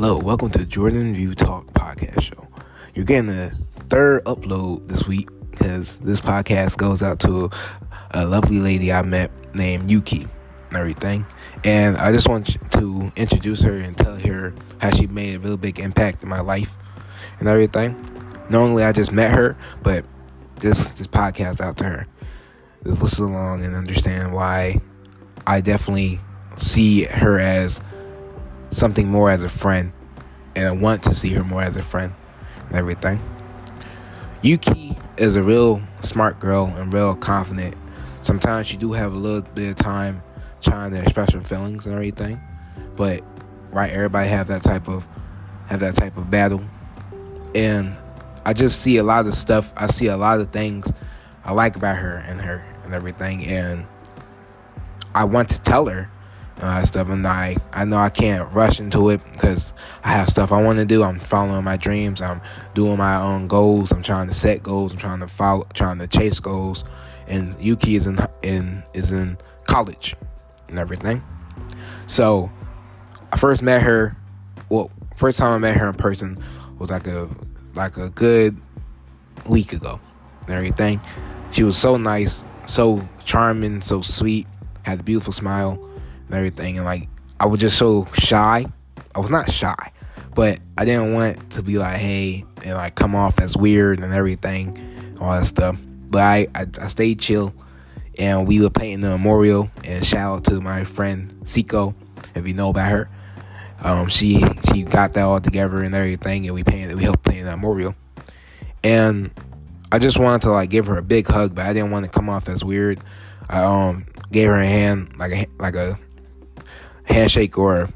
Hello, welcome to Jordan View Talk podcast show. You're getting the third upload this week because this podcast goes out to a lovely lady I met named Yuki and everything. And I just want to introduce her and tell her how she made a real big impact in my life and everything. Normally I just met her, but this this podcast out to her. Just listen along and understand why I definitely see her as something more as a friend and I want to see her more as a friend and everything. Yuki is a real smart girl and real confident. Sometimes she do have a little bit of time trying to express her feelings and everything. But right, everybody have that type of have that type of battle. And I just see a lot of stuff. I see a lot of things I like about her and her and everything and I want to tell her uh, stuff, and I I know I can't rush into it because I have stuff I want to do. I'm following my dreams. I'm doing my own goals. I'm trying to set goals. I'm trying to follow, trying to chase goals. And Yuki is in in is in college and everything. So I first met her. Well, first time I met her in person was like a like a good week ago and everything. She was so nice, so charming, so sweet, had a beautiful smile and everything. And like, I was just so shy. I was not shy, but I didn't want to be like, hey, and like come off as weird and everything, all that stuff. But I, I, I stayed chill, and we were painting the memorial. And shout out to my friend Siko, if you know about her. Um, she she got that all together and everything, and we painted we helped paint the memorial. And I just wanted to like give her a big hug, but I didn't want to come off as weird. I um gave her a hand like a like a handshake or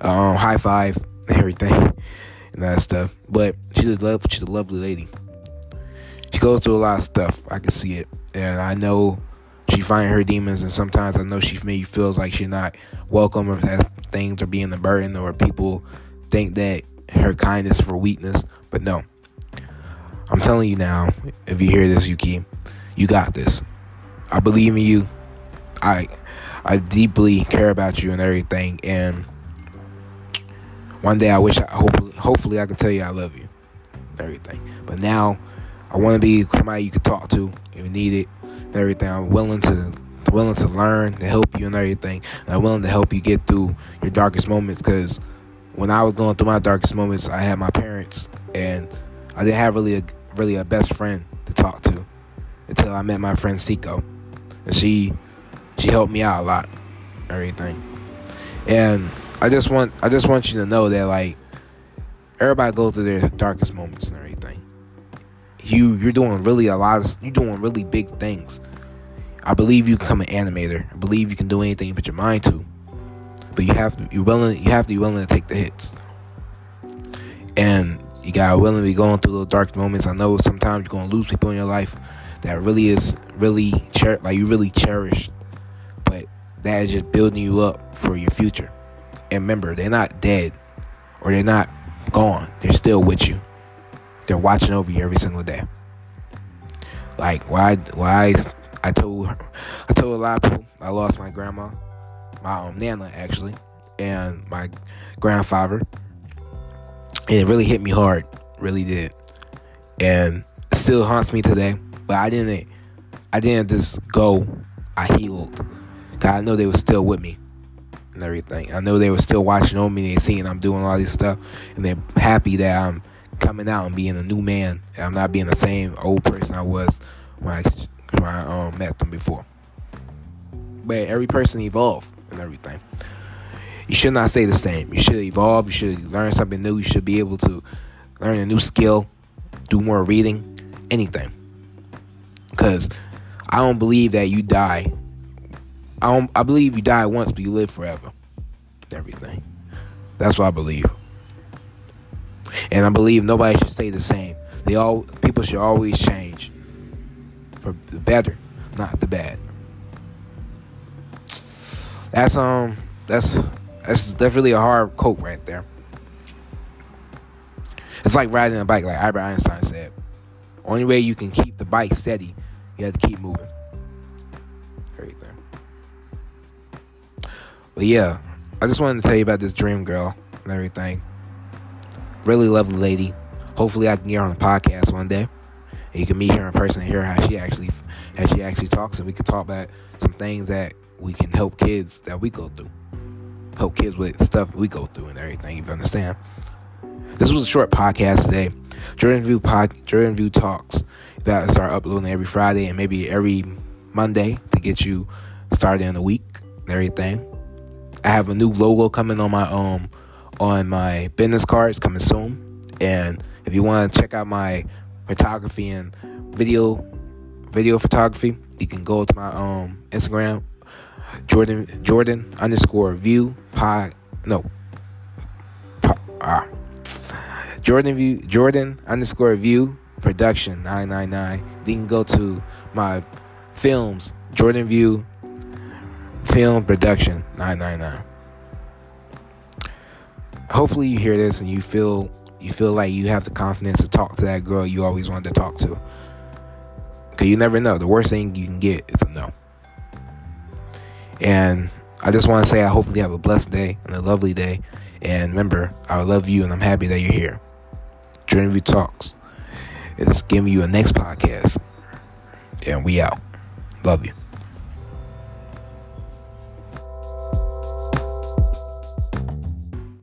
um, high five, everything, and that stuff. But she's a love, she's a lovely lady. She goes through a lot of stuff. I can see it, and I know she find her demons, and sometimes I know she maybe feels like she's not welcome, or that things are being a burden, or people think that her kindness for weakness. But no, I'm telling you now, if you hear this, Yuki, you got this. I believe in you. I I deeply care about you and everything. And one day I wish, I, hopefully, hopefully, I could tell you I love you, everything. But now I want to be somebody you could talk to if you need it, and everything. I'm willing to willing to learn to help you and everything. And I'm willing to help you get through your darkest moments because when I was going through my darkest moments, I had my parents, and I didn't have really a really a best friend to talk to until I met my friend Siko, and she she helped me out a lot, everything. And I just want I just want you to know that like everybody goes through their darkest moments and everything. You you're doing really a lot of you're doing really big things. I believe you can become an animator. I believe you can do anything you put your mind to. But you have to you're willing you have to be willing to take the hits. And you gotta willing to be going through those dark moments. I know sometimes you're gonna lose people in your life that really is really cher- like you really cherish that is just building you up for your future. And remember, they're not dead or they're not gone. They're still with you. They're watching over you every single day. Like why why I told I told a lot of people I lost my grandma, my um, nana actually, and my grandfather. And it really hit me hard, really did. And it still haunts me today. But I didn't I didn't just go. I healed. I know they were still with me and everything. I know they were still watching on me. They seeing I'm doing all this stuff, and they're happy that I'm coming out and being a new man. And I'm not being the same old person I was when I when I um, met them before. But every person evolve and everything. You should not stay the same. You should evolve. You should learn something new. You should be able to learn a new skill, do more reading, anything. Because I don't believe that you die I I believe you die once, but you live forever. Everything. That's what I believe. And I believe nobody should stay the same. They all people should always change for the better, not the bad. That's um that's that's definitely a hard quote right there. It's like riding a bike, like Albert Einstein said. Only way you can keep the bike steady, you have to keep moving. Everything. But yeah, I just wanted to tell you about this dream girl and everything. really lovely lady. Hopefully, I can get her on a podcast one day. And you can meet her in person and hear how she actually, how she actually talks, and we can talk about some things that we can help kids that we go through, help kids with stuff we go through and everything. If you understand. This was a short podcast today. Jordan View pod, Jordan View talks. About to start uploading every Friday and maybe every Monday to get you started in the week and everything. I have a new logo coming on my um on my business cards coming soon. And if you want to check out my photography and video video photography, you can go to my um Instagram Jordan Jordan underscore view pod no. Ah. Jordan view Jordan underscore view production 999 you can go to my films Jordan view film production 999 hopefully you hear this and you feel you feel like you have the confidence to talk to that girl you always wanted to talk to because you never know the worst thing you can get is a no and I just want to say I hopefully have a blessed day and a lovely day. And remember, I love you and I'm happy that you're here. Jordan View Talks. It's giving you a next podcast. And we out. Love you.